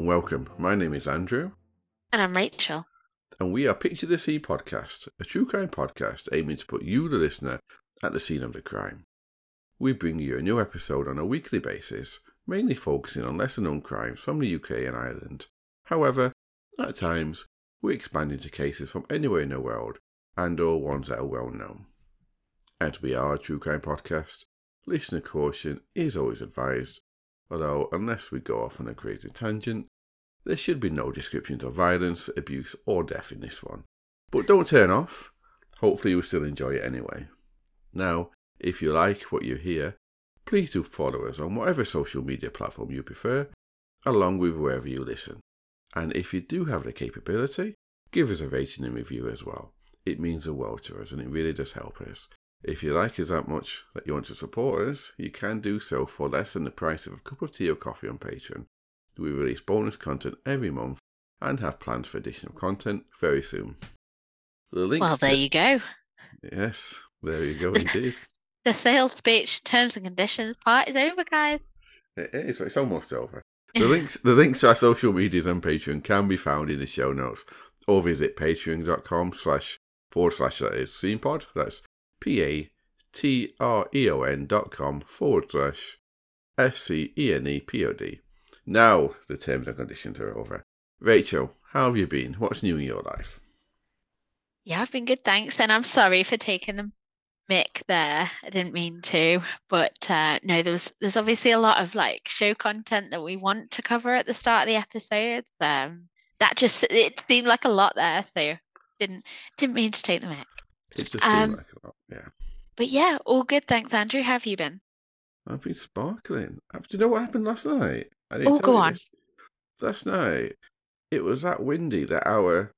And welcome. My name is Andrew, And I'm Rachel. and we are Picture the Scene podcast, a true crime podcast aiming to put you, the listener, at the scene of the crime. We bring you a new episode on a weekly basis, mainly focusing on lesser known crimes from the UK and Ireland. However, at times, we expand into cases from anywhere in the world and or ones that are well known. As we are a true crime podcast, listener caution is always advised, although unless we go off on a crazy tangent, there should be no descriptions of violence, abuse, or death in this one. But don't turn off. Hopefully, you'll still enjoy it anyway. Now, if you like what you hear, please do follow us on whatever social media platform you prefer, along with wherever you listen. And if you do have the capability, give us a rating and review as well. It means the world to us and it really does help us. If you like us that much that you want to support us, you can do so for less than the price of a cup of tea or coffee on Patreon. We release bonus content every month and have plans for additional content very soon. The links Well, there to- you go. Yes, there you go indeed. The sales speech, terms and conditions part is over, guys. It is, it's almost over. The links the links to our social medias and Patreon can be found in the show notes or visit patreon.com slash forward slash that is scenepod. That's P A T R E O N dot com forward slash S C E N E P O D. Now the terms and conditions are over. Rachel, how have you been? What's new in your life? Yeah, I've been good, thanks. And I'm sorry for taking the mic there. I didn't mean to, but uh, no, there's there's obviously a lot of like show content that we want to cover at the start of the episodes. Um, that just it seemed like a lot there, so didn't didn't mean to take the mic. It just seemed Um, like a lot. Yeah. But yeah, all good, thanks, Andrew. How have you been? I've been sparkling. Do you know what happened last night? I didn't Oh, go on. this. Last night, it was that windy that our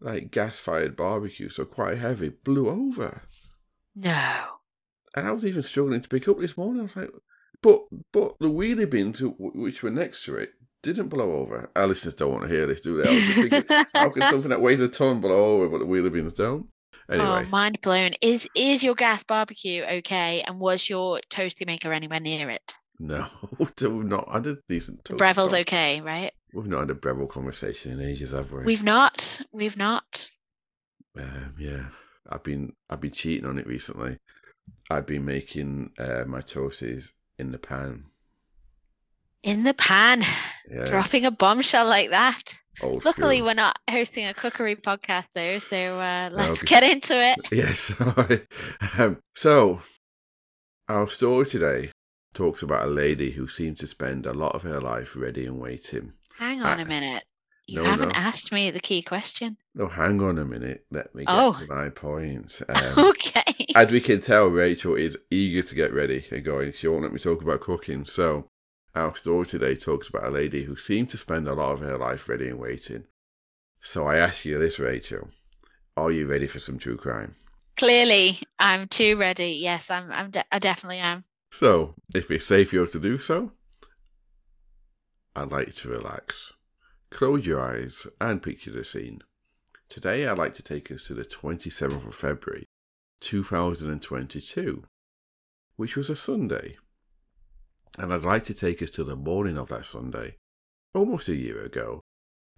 like gas-fired barbecue, so quite heavy, blew over, No. and I was even struggling to pick up this morning. I was like, but but the wheelie bins which were next to it didn't blow over. Our listeners don't want to hear this, do they? I was thinking, how can something that weighs a ton blow over, but the wheelie bins don't? Anyway, Oh, mind blown. Is is your gas barbecue okay? And was your toasty maker anywhere near it? no, we've not had a decent. Toast Breville's con- okay, right? We've not had a Breville conversation in ages, have we? We've not. We've not. Um, yeah, I've been I've been cheating on it recently. I've been making uh, my toasties in the pan. In the pan. Yes, Dropping a bombshell like that. old Luckily, school. we're not hosting a cookery podcast though, so uh, let's Okay. get into it. Yes. um, so, our story today talks about a lady who seems to spend a lot of her life ready and waiting. Hang on a minute. You no, haven't no. asked me the key question. No, hang on a minute. Let me get Oh. to my point. Um, okay. As we can tell, Rachel is eager to get ready and going. She won't let me talk about cooking. So, our story today talks about a lady who seemed to spend a lot of her life ready and waiting. So, I ask you this, Rachel: Are you ready for some true crime? Clearly, I'm too ready. Yes, I'm. I'm. De- I definitely am. So, if it's safe for you to do so, I'd like you to relax. Close your eyes and picture the scene. Today, I'd like to take us to the 27th of February, 2022, which was a Sunday. And I'd like to take us to the morning of that Sunday, almost a year ago,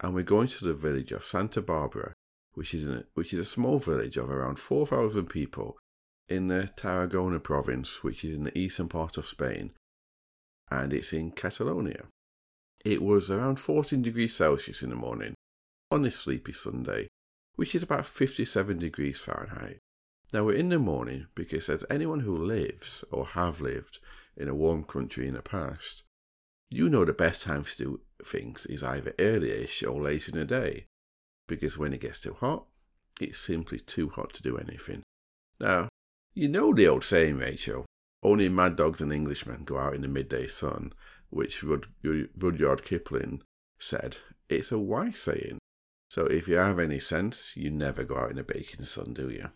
and we're going to the village of Santa Barbara, which is, in, which is a small village of around 4,000 people in the Tarragona province, which is in the eastern part of Spain, and it's in Catalonia. It was around 14 degrees Celsius in the morning on this sleepy Sunday, which is about 57 degrees Fahrenheit. Now we're in the morning because, as anyone who lives or have lived in a warm country in the past, you know the best time to do things is either early-ish or late in the day, because when it gets too hot, it's simply too hot to do anything. Now, you know the old saying, Rachel, only mad dogs and Englishmen go out in the midday sun, which Rud- Rudyard Kipling said. It's a wise saying. So if you have any sense, you never go out in the baking sun, do you?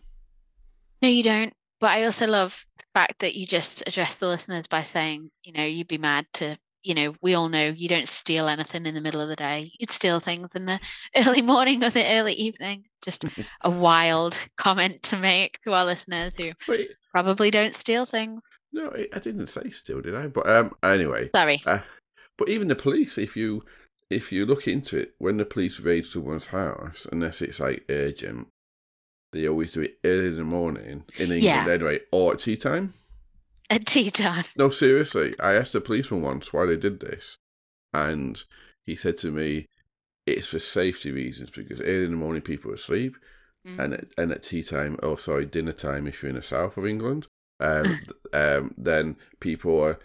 No, you don't. But I also love the fact that you just address the listeners by saying, you know, you'd be mad to, you know, we all know you don't steal anything in the middle of the day. You'd steal things in the early morning or the early evening. Just a wild comment to make to our listeners who But probably don't steal things. no, I I didn't say steal, did I? But um, anyway, Sorry. Uh, But even the police, if you if you look into it, when the police raid someone's house, unless it's like urgent, they always do it early in the morning in England Yeah. anyway, or at tea time. At tea time. No, seriously. I asked a policeman once why they did this, and he said to me, "It's for safety reasons because early in the morning people are asleep, Mm. and at, and at tea time, oh sorry, dinner time if you're in the south of England, um, um, then people are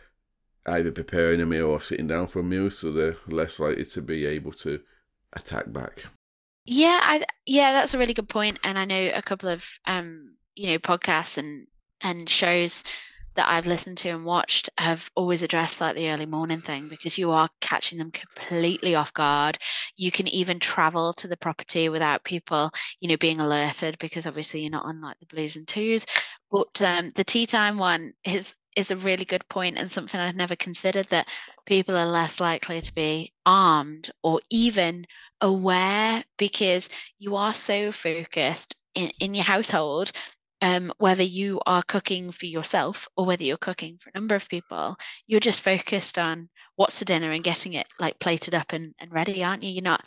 either preparing a meal or sitting down for a meal, so they're less likely to be able to attack back. Yeah, I yeah, that's a really good point. And I know a couple of um, you know, podcasts and and shows that I've listened to and watched have always addressed like the early morning thing because you are catching them completely off guard. You can even travel to the property without people, you know, being alerted because obviously you're not on like the blues and twos. But um, the tea time one is is a really good point and something I've never considered that people are less likely to be armed or even aware because you are so focused in, in your household um, whether you are cooking for yourself or whether you're cooking for a number of people you're just focused on what's for dinner and getting it like plated up and, and ready aren't you? You're not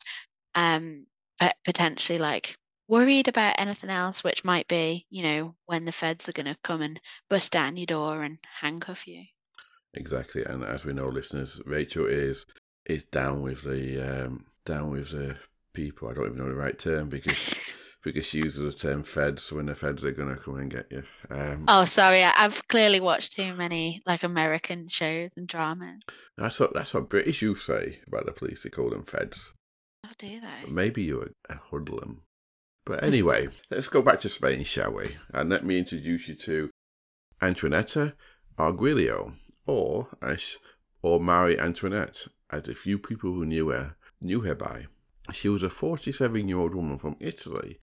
um uh, potentially like worried about anything else which might be you know when the feds are going to come and bust down your door and handcuff you Exactly, and as we know, listeners, Rachel is is down with the um, down with the people. I don't even know the right term because because she uses the term feds when the feds are going to come and get you. Um, oh sorry i've clearly watched too many like american shows and dramas That's what that's what British youth say about the police. They call them feds. oh do they Maybe you're a hoodlum. But anyway, let's go back to Spain, shall we? And let me introduce you to Antoinetta Arguello, or as or Marie Antoinette, as a few people who knew her knew her by. She was a 47 year old woman from Italy,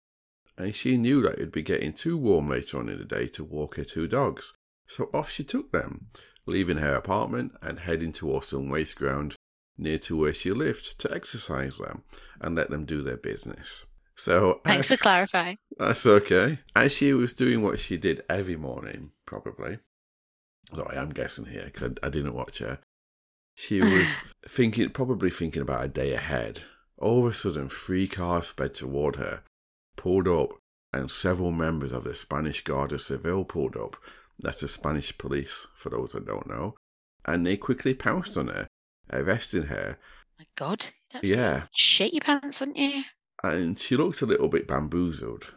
and she knew that it would be getting too warm later on in the day to walk her two dogs. So off she took them, leaving her apartment and heading towards some waste ground near to where she lived to exercise them and let them do their business. So thanks for clarifying that's okay. As she was doing what she did every morning, probably, although I am guessing here because I, I didn't watch her, she was thinking, probably thinking about a day ahead. All of a sudden, three cars sped toward her, pulled up, and several members of the Spanish Guardia Civil pulled up. That's the Spanish police, for those that don't know. And they quickly pounced on her, arresting her, oh my god that's Yeah. shit your pants wouldn't you and she looked a little bit bamboozled.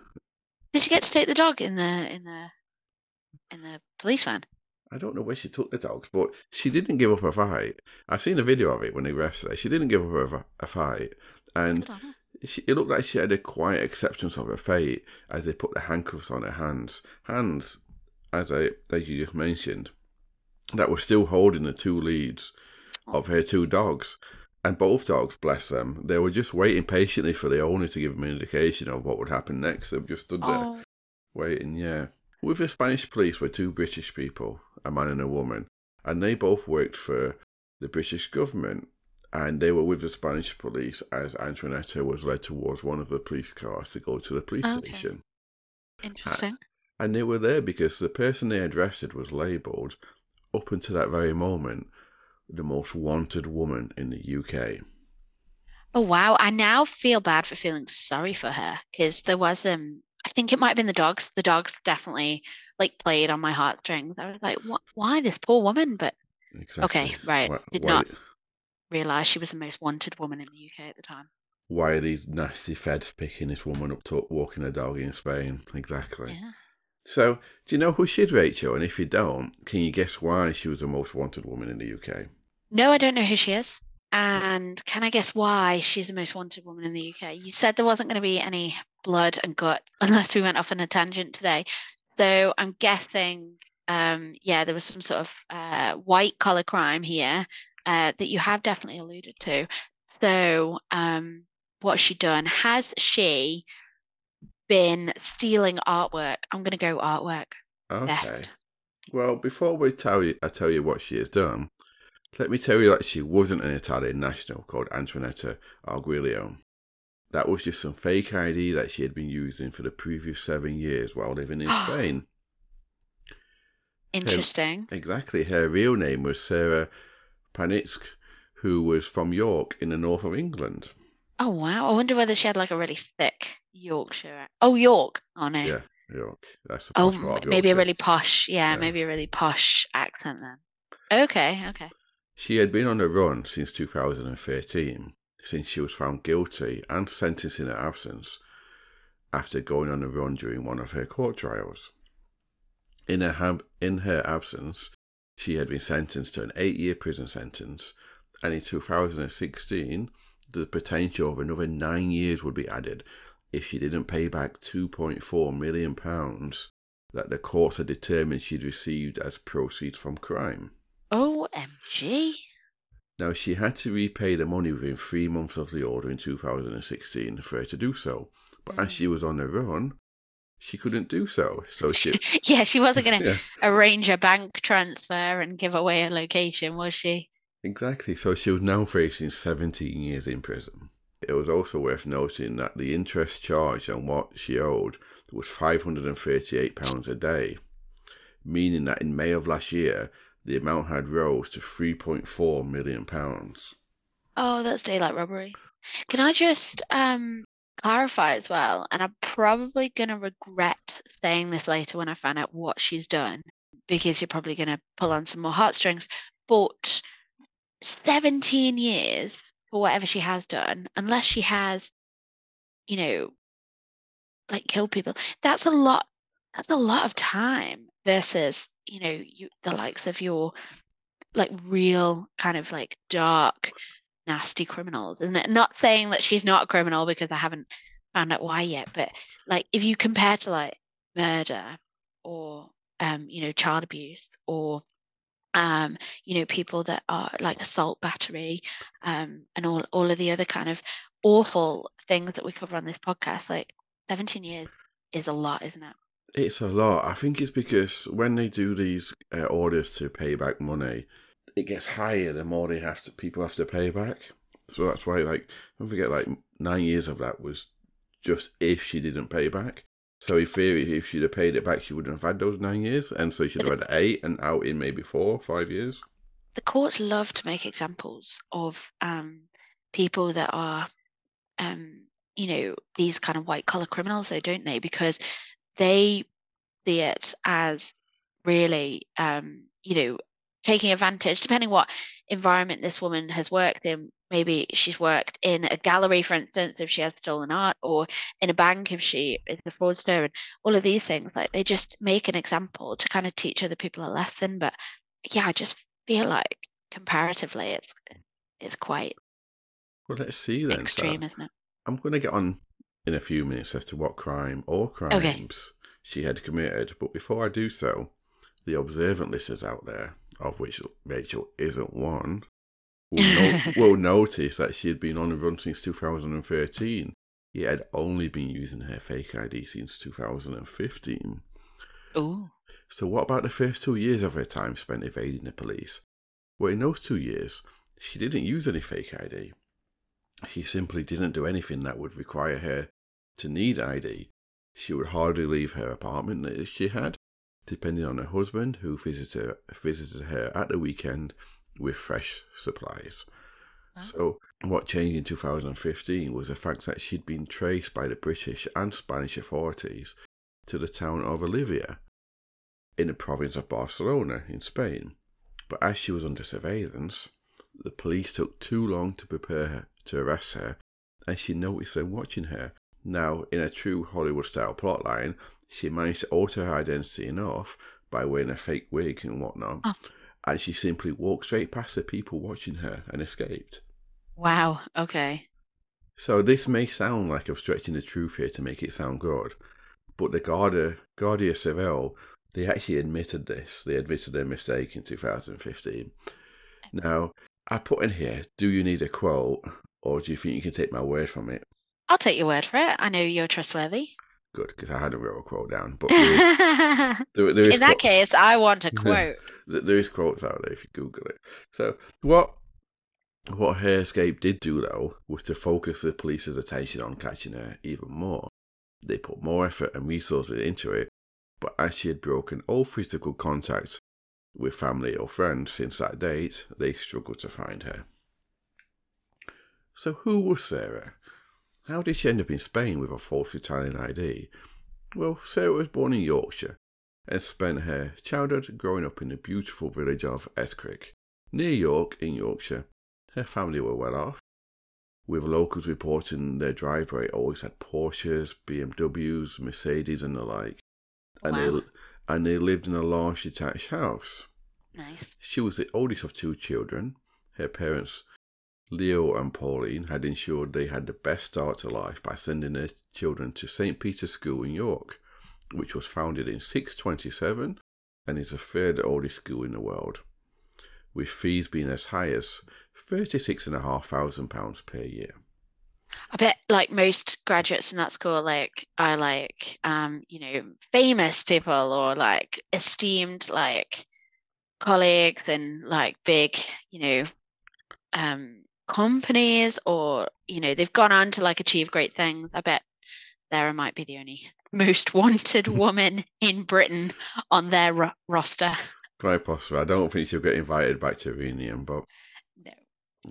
did she get to take the dog in the in the in the police van I don't know where she took the dogs, but she hmm. didn't give up a fight. I've seen a video of it when they arrested her. She didn't give up a, a fight, and Good on her. she, it looked like she had a quiet acceptance of her fate as they put the handcuffs on her hands. Hands, as I as you just mentioned, that were still holding the two leads of her two dogs. And both dogs, bless them, they were just waiting patiently for the owner to give them an indication of what would happen next. They've just stood there oh waiting, yeah. With the Spanish police were two British people, a man and a woman, and they both worked for the British government. And they were with the Spanish police as Antoinetta was led towards one of the police cars to go to the police Okay. station. interesting And they were there because the person they arrested was labelled, up until that very moment, the most wanted woman in the UK. Oh wow! I now feel bad for feeling sorry for her because there was um I think it might have been the dogs. The dogs definitely like played on my heartstrings. I was like, what? Why this poor woman? But Exactly. Okay, right. Why, Did why- not- realize she was the most wanted woman in the UK at the time. Why are these nasty feds picking this woman up to walking a dog in Spain? Exactly. Yeah. So, do you know who she is, Rachel? And if you don't, can you guess why she was the most wanted woman in the UK? No, I don't know who she is. And can I guess why she's the most wanted woman in the UK? You said there wasn't going to be any blood and gut unless we went off on a tangent today. So I'm guessing, um, yeah, there was some sort of uh, white collar crime here uh, that you have definitely alluded to. So, um, what's she done? Has she been stealing artwork? I'm going to go artwork. Okay. Theft. Well, before we tell you, I tell you what she has done. Let me tell you that she wasn't an Italian national called Antoinetta Arguello. That was just some fake ID that she had been using for the previous seven years while living in Spain. Interesting. Exactly. Her real name was Sarah Panitzke, who was from York in the north of England. Oh wow! I wonder whether she had like a really thick Yorkshire. Oh York. Oh no. Yeah, York. That's the Oh, maybe a really posh. Yeah, Yeah. maybe a really posh accent then. Okay. Okay. She had been on the run since 2013, since she was found guilty and sentenced in her absence after going on the run during one of her court trials. In her, in her absence, she had been sentenced to an eight year prison sentence, and in 2016, the potential of another nine years would be added if she didn't pay back £2.4 million that the courts had determined she'd received as proceeds from crime. OMG. Now, she had to repay the money within three months of the order in 2016 for her to do so. But as Mm. she was on her run, she couldn't do so. So she, yeah, she wasn't going to yeah, arrange a bank transfer and give away a location, was she? exactly. So she was now facing 17 years in prison. It was also worth noting that the interest charged on what she owed was £538 a day, meaning that in May of last year, the amount had rose to £3.4 million. Oh, that's daylight robbery. Can I just um clarify as well? And I'm probably gonna regret saying this later when I find out what she's done, because you're probably gonna pull on some more heartstrings. But 17 years for whatever she has done, unless she has, you know, like killed people, that's a lot. That's a lot of time versus, you know, you the likes of your like real kind of like dark nasty criminals. And not saying that she's not a criminal because i haven't found out why yet but like if you compare to like murder or um you know child abuse or um you know people that are like assault battery um and all all of the other kind of awful things that we cover on this podcast like 17 years is a lot isn't it It's a lot. I think it's because when they do these uh, orders to pay back money, it gets higher the more they have to people have to pay back. So that's why, like, don't forget, like nine years of that was just if she didn't pay back. So in theory, if she'd have paid it back, she wouldn't have had those nine years, and so she'd have had eight and out in maybe four, five years. the courts love to make examples of um, people that are, um, you know, these kind of white collar criminals, though, don't they? Because they see it as really, um, you know, taking advantage, depending what environment this woman has worked in. Maybe she's worked in a gallery, for instance, if she has stolen art, or in a bank if she is a fraudster, and all of these things. Like they just make an example to kind of teach other people a lesson. But yeah, I just feel like comparatively, it's it's quite Well, let's see then. So extreme, isn't it? I'm going to get on in a few minutes as to what crime or crimes she had committed, but before I do so, the observant listeners out there, of which Rachel isn't one, will, no- will notice that she had been on the run since 2013. Yet had only been using her fake ID since 2015. Ooh, So, what about the first two years of her time spent evading the police? Well, in those two years, she didn't use any fake ID. She simply didn't do anything that would require her to need ID. She would hardly leave her apartment that she had, depending on her husband, who visited, visited her at the weekend with fresh supplies. Wow. So, what changed in 2015 was the fact that she'd been traced by the British and Spanish authorities to the town of Olivia in the province of Barcelona in Spain. But as she was under surveillance, the police took too long to prepare her to arrest her, and she noticed them watching her. Now, in a true Hollywood style plotline, she managed to alter her identity enough by wearing a fake wig and whatnot, Oh. and she simply walked straight past the people watching her and escaped. wow. Okay. So this may sound like I'm stretching the truth here to make it sound good, but the Guardia, Guardia Civil, they actually admitted this. They admitted their mistake in 2015. Now, I put in here, do you need a quote, or do you think you can take my word from it? I'll take your word for it. I know you're trustworthy. Good, because I had a real quote down, but there is, In there, there is that quote- case, I want a quote. there is quotes out there if you Google it. So what what her escape did do though was to focus the police's attention on catching her even more. They put more effort and resources into it, but as she had broken all physical contact with family or friends since that date, they struggled to find her. So, who was Sarah? How did she end up in Spain with a false Italian ID? Well, Sarah was born in Yorkshire and spent her childhood growing up in the beautiful village of Escrick, near York in Yorkshire. Her family were well off, with locals reporting their driveway always had Porsches, BMWs, Mercedes, and the like. Oh, and Wow. they and they lived in a large detached house. Nice. She was the oldest of two children. Her parents, Leo and Pauline, had ensured they had the best start to life by sending their children to St. Peter's School in York, which was founded in 627 and is the third oldest school in the world, with fees being as high as £36,500 per year. I bet like most graduates in that school like are like um you know famous people or like esteemed like colleagues and like big you know um companies or you know they've gone on to like achieve great things. I bet Sarah might be the only most wanted woman in Britain on their ro- roster. Quite possible. I don't think she'll get invited back to Reunion, but No.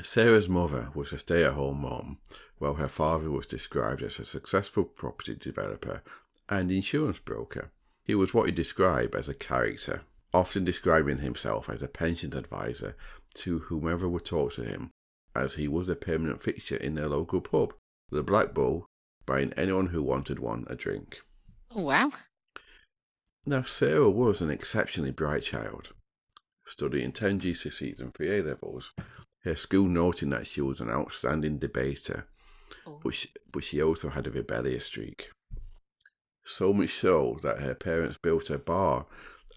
Sarah's mother was a stay at home mom, while her father was described as a successful property developer and insurance broker. He was what he described as a character, often describing himself as a pensions advisor to whomever would talk to him, as he was a permanent fixture in their local pub, the Black Bull, buying anyone who wanted one a drink. Oh, wow. Now, Sarah was an exceptionally bright child, studying 10 GCSEs and 3 A levels, her school noting that she was an outstanding debater, Oh. but she, but she also had a rebellious streak. So much so that her parents built a bar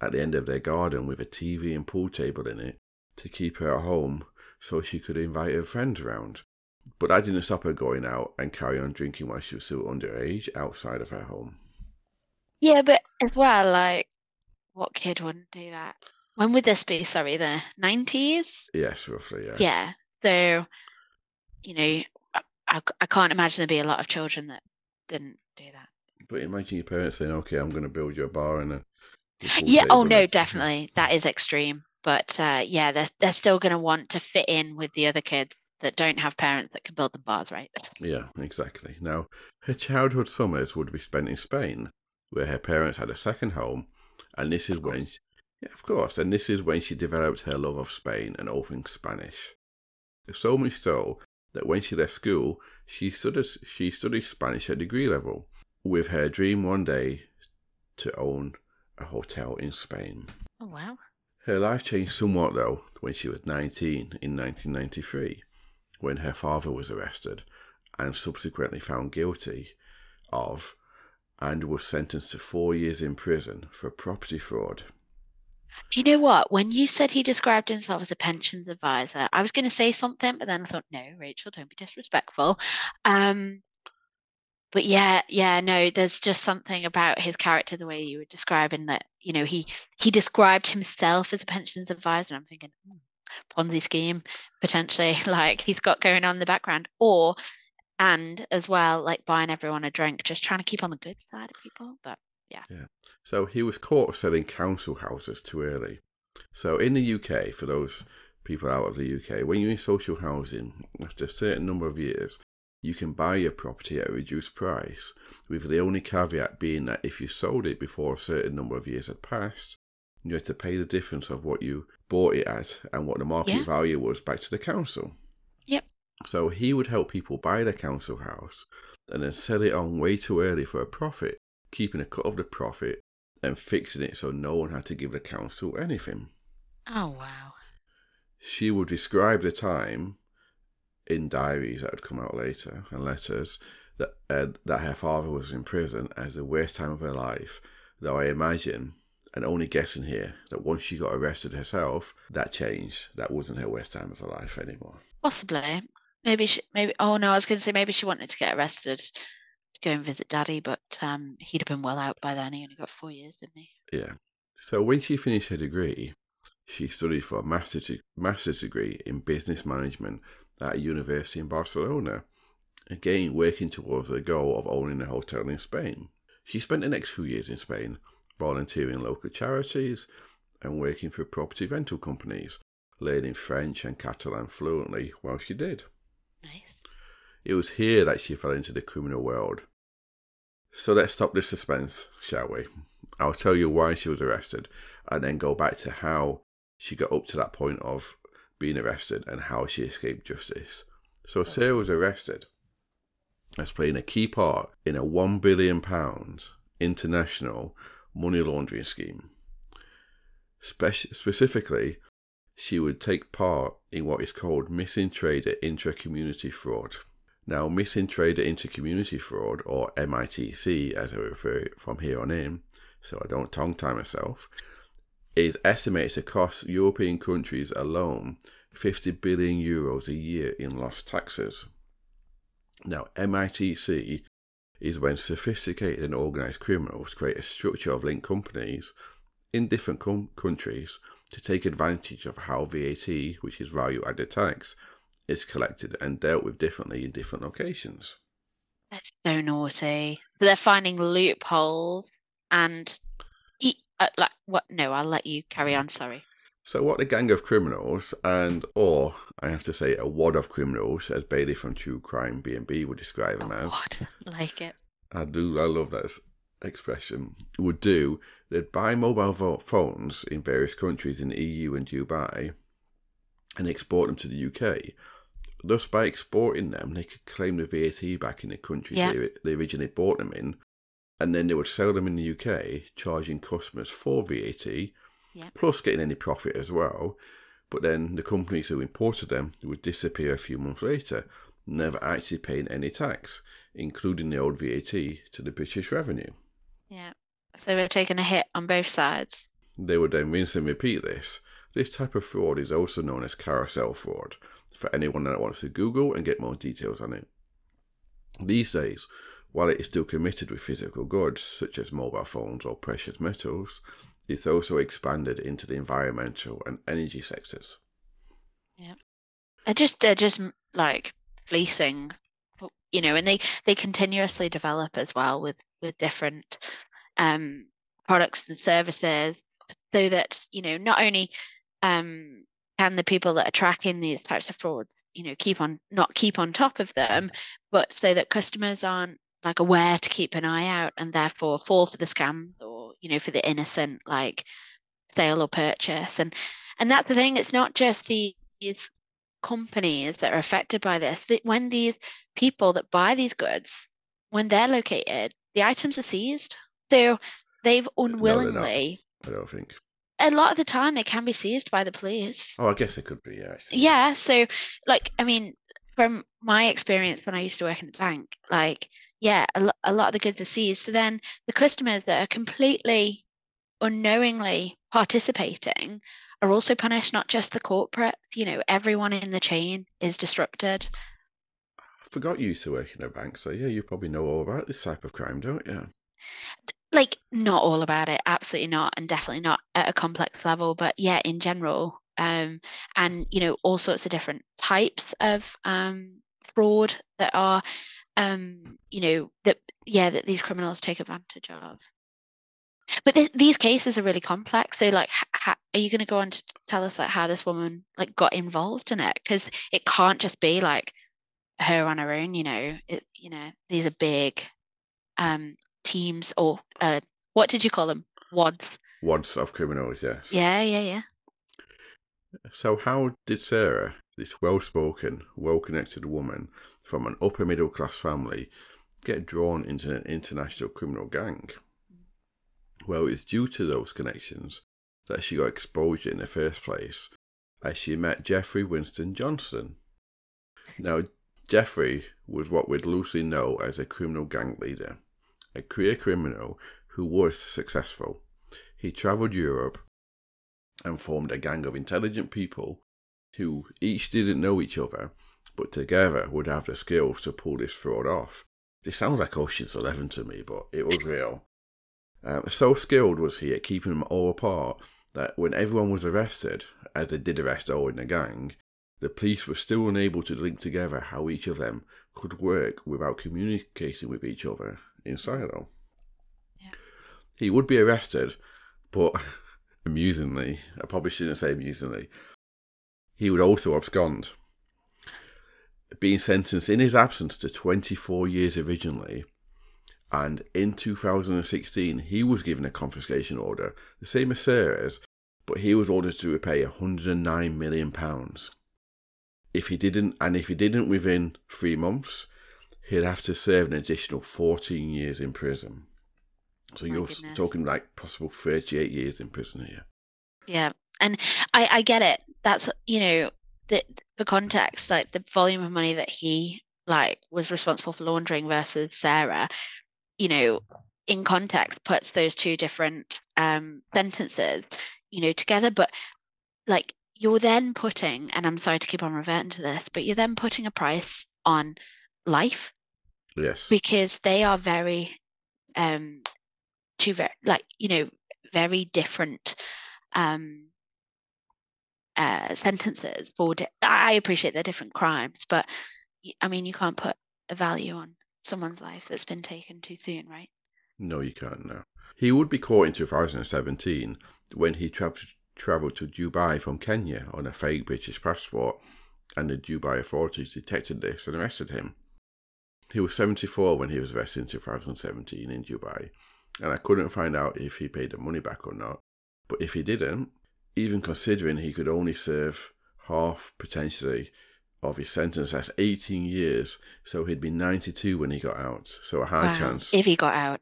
at the end of their garden with a TV and pool table in it to keep her at home so she could invite her friends around. But that didn't stop her going out and carry on drinking while she was still underage outside of her home. Yeah, but as well, like, what kid wouldn't do that? When would this be? Sorry, the 90s? Yes, roughly, yeah. Yeah. So, you know, I, I can't imagine there'd be a lot of children that didn't do that. But imagine your parents saying, "Okay, I'm going to build you a bar and a." a Yeah. Oh, no, definitely. That is extreme. But uh, yeah, they're, they're still going to want to fit in with the other kids that don't have parents that can build them bars, right? Yeah, exactly. Now, her childhood summers would be spent in Spain, where her parents had a second home, and this is Of when, course. yeah, of course, and this is when she developed her love of Spain and all things Spanish. So much so that when she left school, she studied she studied Spanish at degree level, with her dream one day to own a hotel in Spain. Oh, wow. Her life changed somewhat, though, when she was 19 in 1993, when her father was arrested and subsequently found guilty of and was sentenced to four years in prison for property fraud. Do you know what? When you said he described himself as a pensions advisor, I was going to say something, but then I thought, no, Rachel, don't be disrespectful. Um, but yeah, yeah, no, there's just something about his character, the way you were describing that, you know, he he described himself as a pensions advisor. And I'm thinking, hmm, Ponzi scheme, potentially, like he's got going on in the background, or and as well, like buying everyone a drink, just trying to keep on the good side of people. But yeah. Yeah. So he was caught selling council houses too early. So in the UK, for those people out of the UK, when you're in social housing, after a certain number of years, you can buy your property at a reduced price, with the only caveat being that if you sold it before a certain number of years had passed, you had to pay the difference of what you bought it at and what the market Yeah. value was back to the council. Yep. So he would help people buy their council house and then sell it on way too early for a profit, keeping a cut of the profit and fixing it so no one had to give the council anything. oh wow, She would describe the time in diaries that would come out later and letters that uh, that her father was in prison as the worst time of her life. Though I imagine, and only guessing here, that once she got arrested herself, that changed. That wasn't her worst time of her life anymore. possibly. Maybe she, maybe. Oh no, I was going to say maybe she wanted to get arrested to go and visit Daddy, but um, he'd have been well out by then. He only got four years, didn't he? Yeah. So when she finished her degree, she studied for a master's, master's degree in business management at a university in Barcelona, again working towards the goal of owning a hotel in Spain. She spent the next few years in Spain volunteering local charities and working for property rental companies, learning French and Catalan fluently while she did. Nice. It was here that she fell into the criminal world. So let's stop this suspense, shall we? I'll tell you why she was arrested and then go back to how she got up to that point of being arrested and how she escaped justice. So Sarah was arrested as playing a key part in a £1 billion international money laundering scheme. Spec- specifically, she would take part in what is called missing trader intra-community fraud. Now, missing trader intra-community fraud, or MITC as I refer from here on in, so I don't tongue tie myself, is estimated to cost European countries alone 50 billion euros a year in lost taxes. Now, MITC is when sophisticated and organized criminals create a structure of linked companies in different com- countries to take advantage of how VAT, which is value added tax, is collected and dealt with differently in different locations. That's so naughty. They're finding loopholes and uh, like what? No, I'll let you carry on. Sorry. So, what a gang of criminals, and or I have to say, a wad of criminals, as Bailey from True Crime B and B would describe them a as. Wad. like it. I do. I love that expression. Would do. They'd buy mobile phones in various countries in the EU and Dubai, and export them to the UK. Thus, by exporting them, they could claim the VAT back in the countries Yeah. they, they originally bought them in, and then they would sell them in the UK, charging customers for VAT, Yeah. plus getting any profit as well. But then the companies who imported them would disappear a few months later, never actually paying any tax, including the old VAT to the British revenue. Yeah. So we're taking a hit on both sides. They would then rinse and repeat this. This type of fraud is also known as carousel fraud, for anyone that wants to Google and get more details on it. These days, while it is still committed with physical goods, such as mobile phones or precious metals, it's also expanded into the environmental and energy sectors. They're just they're just like fleecing, you know, and they they continuously develop as well with with different um products and services, so that you know not only um can the people that are tracking these types of fraud, you know, keep on not keep on top of them, but so that customers aren't like aware to keep an eye out and therefore fall for the scams or you know for the innocent like sale or purchase. And and that's the thing it's not just these companies that are affected by this. When these people that buy these goods when they're located the items are seized. So they've No, unwillingly I don't think. a lot of the time they can be seized by the police. Oh, I guess it could be, yeah. Yeah so like i mean from my experience when i used to work in the bank like yeah a, lo- a lot of the goods are seized so then the customers that are completely unknowingly participating are also punished not just the corporate you know everyone in the chain is disrupted I forgot you used to work in a bank, so yeah, you probably know all about this type of crime, don't you? like not all about it absolutely not and definitely not at a complex level but yeah in general um and you know all sorts of different types of um fraud that are um you know that yeah that these criminals take advantage of. But th- these cases are really complex so like ha- are you going to go on to tell us like how this woman like got involved in it? Because it can't just be like her on her own you know? It you know these are big um teams or uh what did you call them? Wads. Wads of criminals, yes. yeah yeah yeah. So, how did Sarah, this well spoken, well connected woman from an upper middle class family, get drawn into an international criminal gang? Well, it's due to those connections that she got exposure in the first place, as she met Jeffrey Winston Johnson. Now, Jeffrey was what we'd loosely know as a criminal gang leader, a career criminal who was successful. He travelled Europe and formed a gang of intelligent people who each didn't know each other, but together would have the skills to pull this fraud off. This sounds like Ocean's Eleven to me, but it was real. Um, so skilled was he at keeping them all apart that when everyone was arrested, as they did arrest all in the gang, the police were still unable to link together how each of them could work without communicating with each other in silo. Yeah. He would be arrested, but amusingly, I probably shouldn't say amusingly, he would also abscond. Being sentenced in his absence to 24 years originally. And in 2016, he was given a confiscation order, the same as Sarah's, but he was ordered to repay 109 million pounds. If he didn't, and if he didn't within three months, he'd have to serve an additional 14 years in prison. So My you're goodness. talking like possible 38 years in prison here. Yeah, and I I get it. That's you know the the context, like the volume of money that he like was responsible for laundering versus Sarah. You know, in context, puts those two different um sentences, you know, together. But like you're then putting, and I'm sorry to keep on reverting to this, but you're then putting a price on life Yes. because they are very um two very like you know very different um uh sentences for di- i appreciate they're different crimes but I mean you can't put a value on someone's life that's been taken too soon right No, you can't. No. He would be caught in 2017 when he tra- travelled to Dubai from Kenya on a fake British passport, and the Dubai authorities detected this and arrested him. He was 74 when he was arrested in 2017 in Dubai, and I couldn't find out if he paid the money back or not. But if he didn't, even considering he could only serve half potentially of his sentence, that's 18 years, so he'd be 92 when he got out. So a high Wow. chance if he got out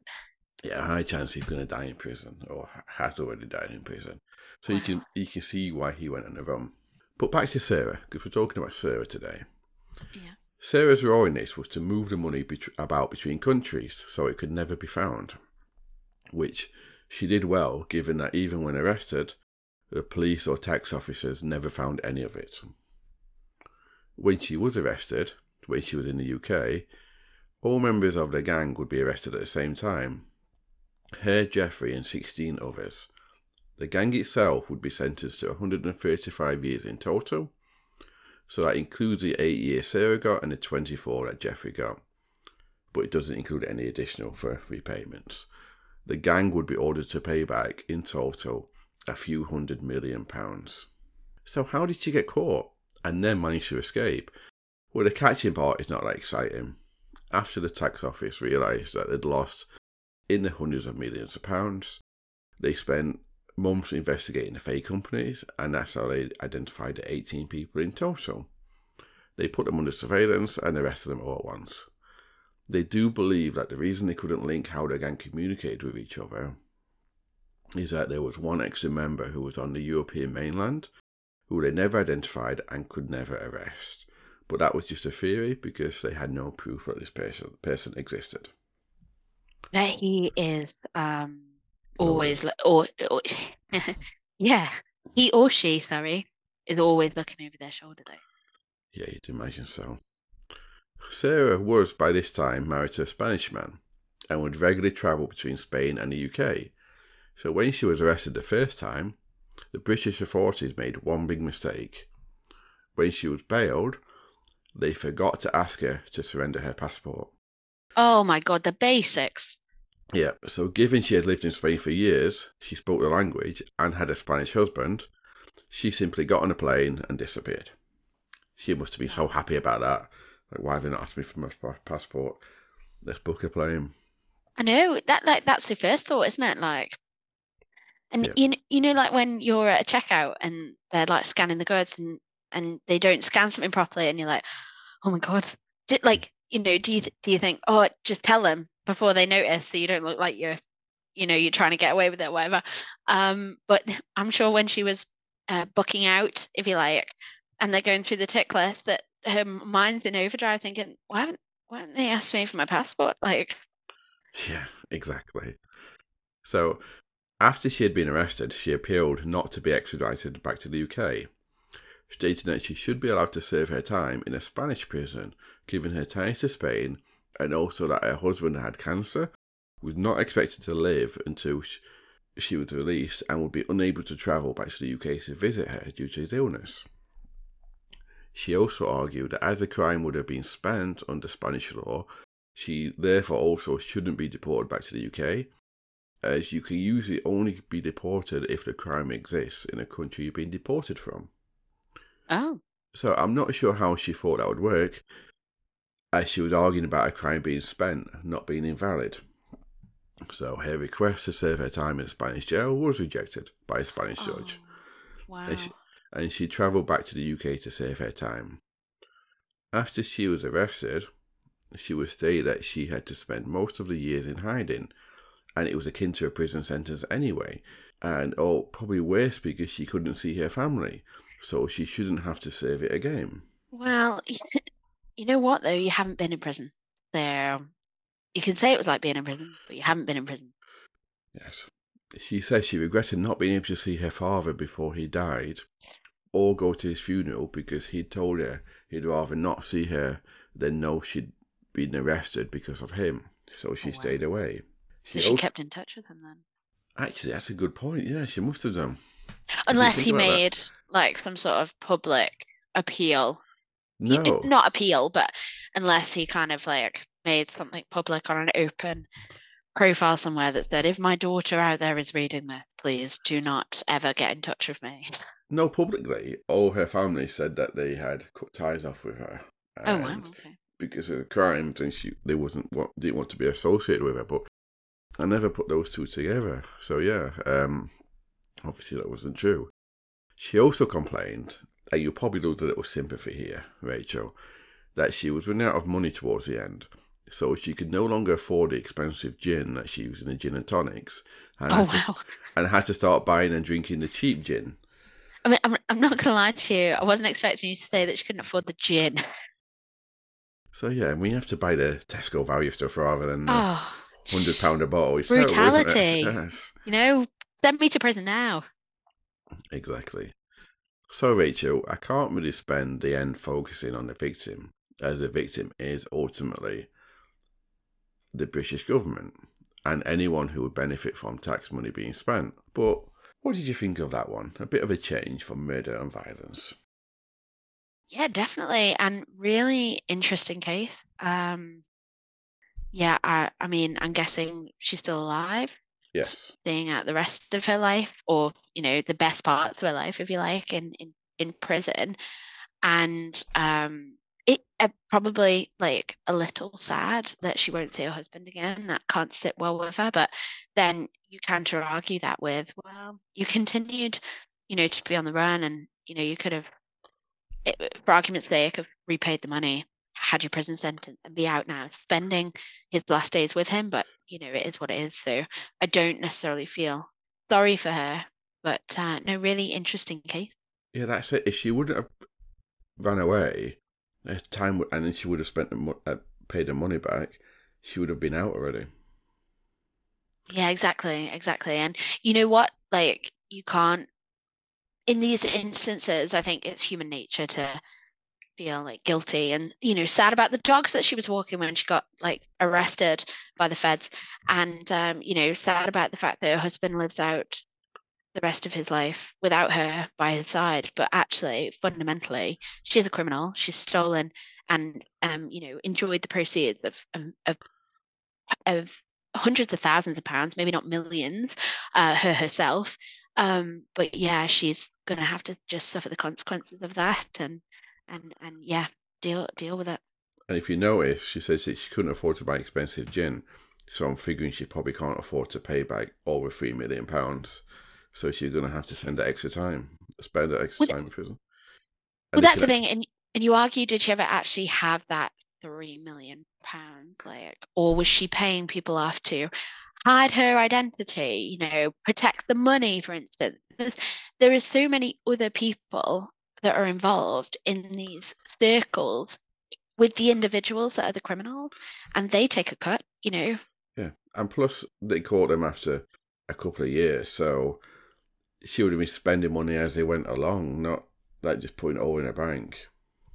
yeah, a high chance he's going to die in prison or has already died in prison. So you can you can see why he went on the run. But back to Sarah, because we're talking about Sarah today. yeah Sarah's role in this was to move the money about between countries so it could never be found, which she did well, given that even when arrested, the police or tax officers never found any of it. When she was arrested, when she was in the UK, all members of the gang would be arrested at the same time. Her, Jeffrey, and 16 others. The gang itself would be sentenced to 135 years in total, so that includes the 8 years Sarah got and the 24 that Jeffrey got, but it doesn't include any additional for repayments. The gang would be ordered to pay back, in total, a few hundred million pounds. So, how did she get caught and then manage to escape? Well, the catching part is not that exciting. After the tax office realised that they'd lost in the hundreds of millions of pounds, they spent months investigating the fake companies, and that's how they identified the 18 people in total. They put them under surveillance and arrested them all at once. They do believe that the reason they couldn't link how the gang communicated with each other is that there was one extra member who was on the European mainland who they never identified and could never arrest. But that was just a theory because they had no proof that this person, person existed. that he is um Always. lo- or, or yeah he or she sorry is always looking over their shoulder though Yeah, you'd imagine so. Sarah was by this time married to a Spanish man and would regularly travel between Spain and the UK. So when she was arrested the first time, the British authorities made one big mistake. When she was bailed, they forgot to ask her to surrender her passport. oh my god the basics Yeah, so given she had lived in Spain for years, she spoke the language and had a Spanish husband, she simply got on a plane and disappeared. She must have been so happy about that. Like, why have they not asked me for my passport? Let's book a plane. I know that like that's the first thought, isn't it? Like, and Yeah. you know, you know, like when you're at a checkout and they're like scanning the goods and and they don't scan something properly, and you're like, oh my god, Did, like you know, do you do you think, oh, just tell them before they notice so you don't look like you're, you know, you're trying to get away with it, or whatever. Um, but I'm sure when she was uh, booking out, if you like, and they're going through the tick list, that her mind's in overdrive, thinking, why haven't why haven't they asked me for my passport? Like. Yeah, exactly. So, after she had been arrested, she appealed not to be extradited back to the UK, stating that she should be allowed to serve her time in a Spanish prison, given her ties to Spain, and also that her husband had cancer, was not expected to live until she was released, and would be unable to travel back to the UK to visit her due to his illness. She also argued that as the crime would have been spent under Spanish law, she therefore also shouldn't be deported back to the UK, as you can usually only be deported if the crime exists in a country you've been deported from. Oh, So I'm not sure how she thought that would work. as she was arguing about a crime being spent not being invalid. So her request to serve her time in a Spanish jail was rejected by a Spanish Oh, judge, wow. and she, and she travelled back to the UK to serve her time. After she was arrested, she was stated that she had to spend most of the years in hiding, and it was akin to a prison sentence anyway, and oh, probably worse because she couldn't see her family, so she shouldn't have to serve it again. Well, you know what though? You haven't been in prison. So you can say it was like being in prison, but you haven't been in prison. Yes. She says she regretted not being able to see her father before he died or go to his funeral because he'd told her he'd rather not see her than know she'd been arrested because of him. So she Oh, wow. stayed away. So she also- kept in touch with him then. Actually, that's a good point. Yeah, she must have done. Unless he about that. made like some sort of public appeal. No. Not appeal, but unless he kind of like made something public on an open profile somewhere that said, if my daughter out there is reading this, please do not ever get in touch with me. No, publicly, all her family said that they had cut ties off with her. Oh, wow. Okay. Because of the crimes, and she they wasn't wa- didn't want to be associated with her. But I never put those two together. So yeah, um, obviously that wasn't true. She also complained, and you'll probably lose a little sympathy here, Rachel, that she was running out of money towards the end. So she could no longer afford the expensive gin that she used in the gin and tonics, and, Oh, had, to, wow. and had to start buying and drinking the cheap gin. I mean, I'm, I'm not going to lie to you. I wasn't expecting you to say that she couldn't afford the gin. So yeah, we have to buy the Tesco value stuff rather than Oh, hundred pound a bottle. It's terrible? Brutality. Yes, you know, send me to prison now. exactly. So Rachel, I can't really spend the end focusing on the victim, as the victim is ultimately the British government and anyone who would benefit from tax money being spent. But what did you think of that one? A bit of a change from murder and violence. Yeah, definitely, and really interesting case. Um, yeah, I, I mean, I'm guessing she's still alive, Yes. staying out the rest of her life, or you know, the best parts of her life, if you like, in in in prison, and um, it uh, probably like a little sad that she won't see her husband again. That can't sit well with her, but then you counter argue that with, well, you continued, you know, to be on the run, and you know, you could have it, for argument's sake, have repaid the money, had your prison sentence, and be out now, spending his last days with him. But you know, it is what it is. So I don't necessarily feel sorry for her, but uh, no, really interesting case. Yeah, that's it. If she wouldn't have run away, as time would, and then she would have spent the mo- uh, paid the money back, she would have been out already. Yeah, exactly, exactly. And you know what? Like, you can't. In these instances, I think it's human nature to feel like guilty and you know sad about the dogs that she was walking when she got like arrested by the feds and um you know sad about the fact that her husband lives out the rest of his life without her by his side. But actually fundamentally she's a criminal she's stolen and um you know enjoyed the proceeds of of, of hundreds of thousands of pounds maybe not millions uh her herself. Um but yeah she's gonna have to just suffer the consequences of that and and and yeah deal deal with it And if you notice, she says that she couldn't afford to buy expensive gin, so I'm figuring she probably can't afford to pay back over three million pounds. So she's going to have to spend that extra time, spend that extra Well, time in prison. well And if that's the thing and and you argue did she ever actually have that three million pounds like or was she paying people off to hide her identity you know protect the money for instance there is so many other people that are involved in these circles with the individuals that are the criminals and they take a cut you know Yeah, and plus they caught them after a couple of years, so she would have been spending money as they went along, not like just putting it all in a bank.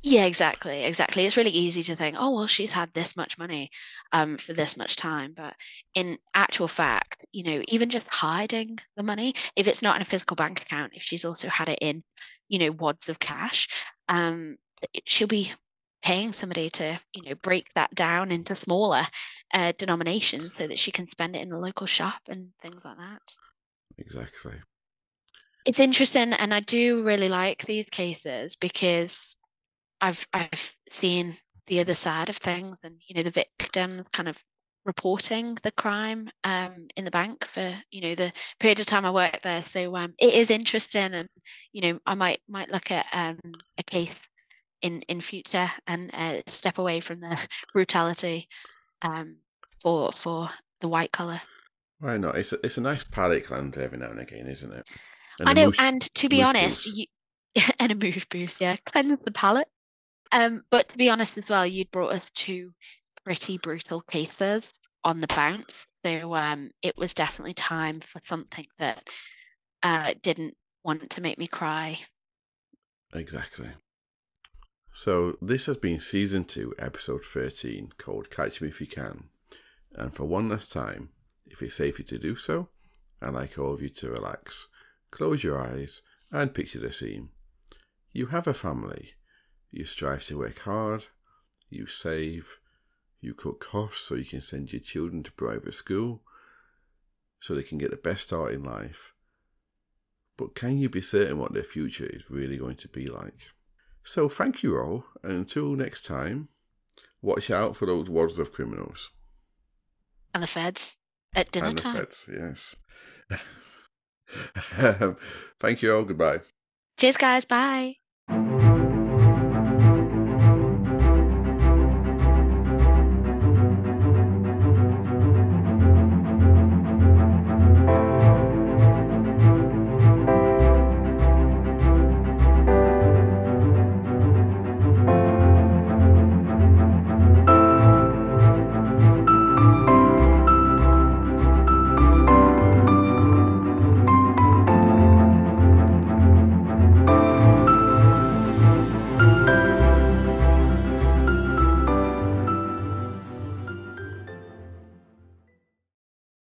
Yeah, exactly, exactly. It's really easy to think, oh, well, she's had this much money um, for this much time. But in actual fact, you know, even just hiding the money, if it's not in a physical bank account, if she's also had it in, you know, wads of cash, um, she'll be paying somebody to, you know, break that down into smaller uh, denominations so that she can spend it in the local shop and things like that. Exactly. It's interesting, and I do really like these cases because I've I've seen the other side of things and you know the victims kind of reporting the crime um, in the bank for you know the period of time I worked there. So um, it is interesting, and you know I might might look at um, a case in in future and uh, step away from the brutality um, for for the white collar. Why not? It's a, it's a nice palate cleanser every now and again, isn't it? And I know, moose- and to be honest, you and a mood boost, yeah, cleanse the palate. Um, but to be honest as well, you'd brought us two pretty brutal cases on the bounce, so um, it was definitely time for something that uh, didn't want to make me cry. Exactly. So this has been season two, episode thirteen, called "Catch Me If You Can." And for one last time, if it's safe for you to do so, I'd like all of you to relax, close your eyes, and picture the scene. You have a family. You strive to work hard. You save. You cut costs so you can send your children to private school, so they can get the best start in life. But can you be certain what their future is really going to be like? So thank you all, and until next time, watch out for those wads of criminals. And the feds at dinner and the time. feds, yes. Thank you all, goodbye. Cheers, guys. Bye.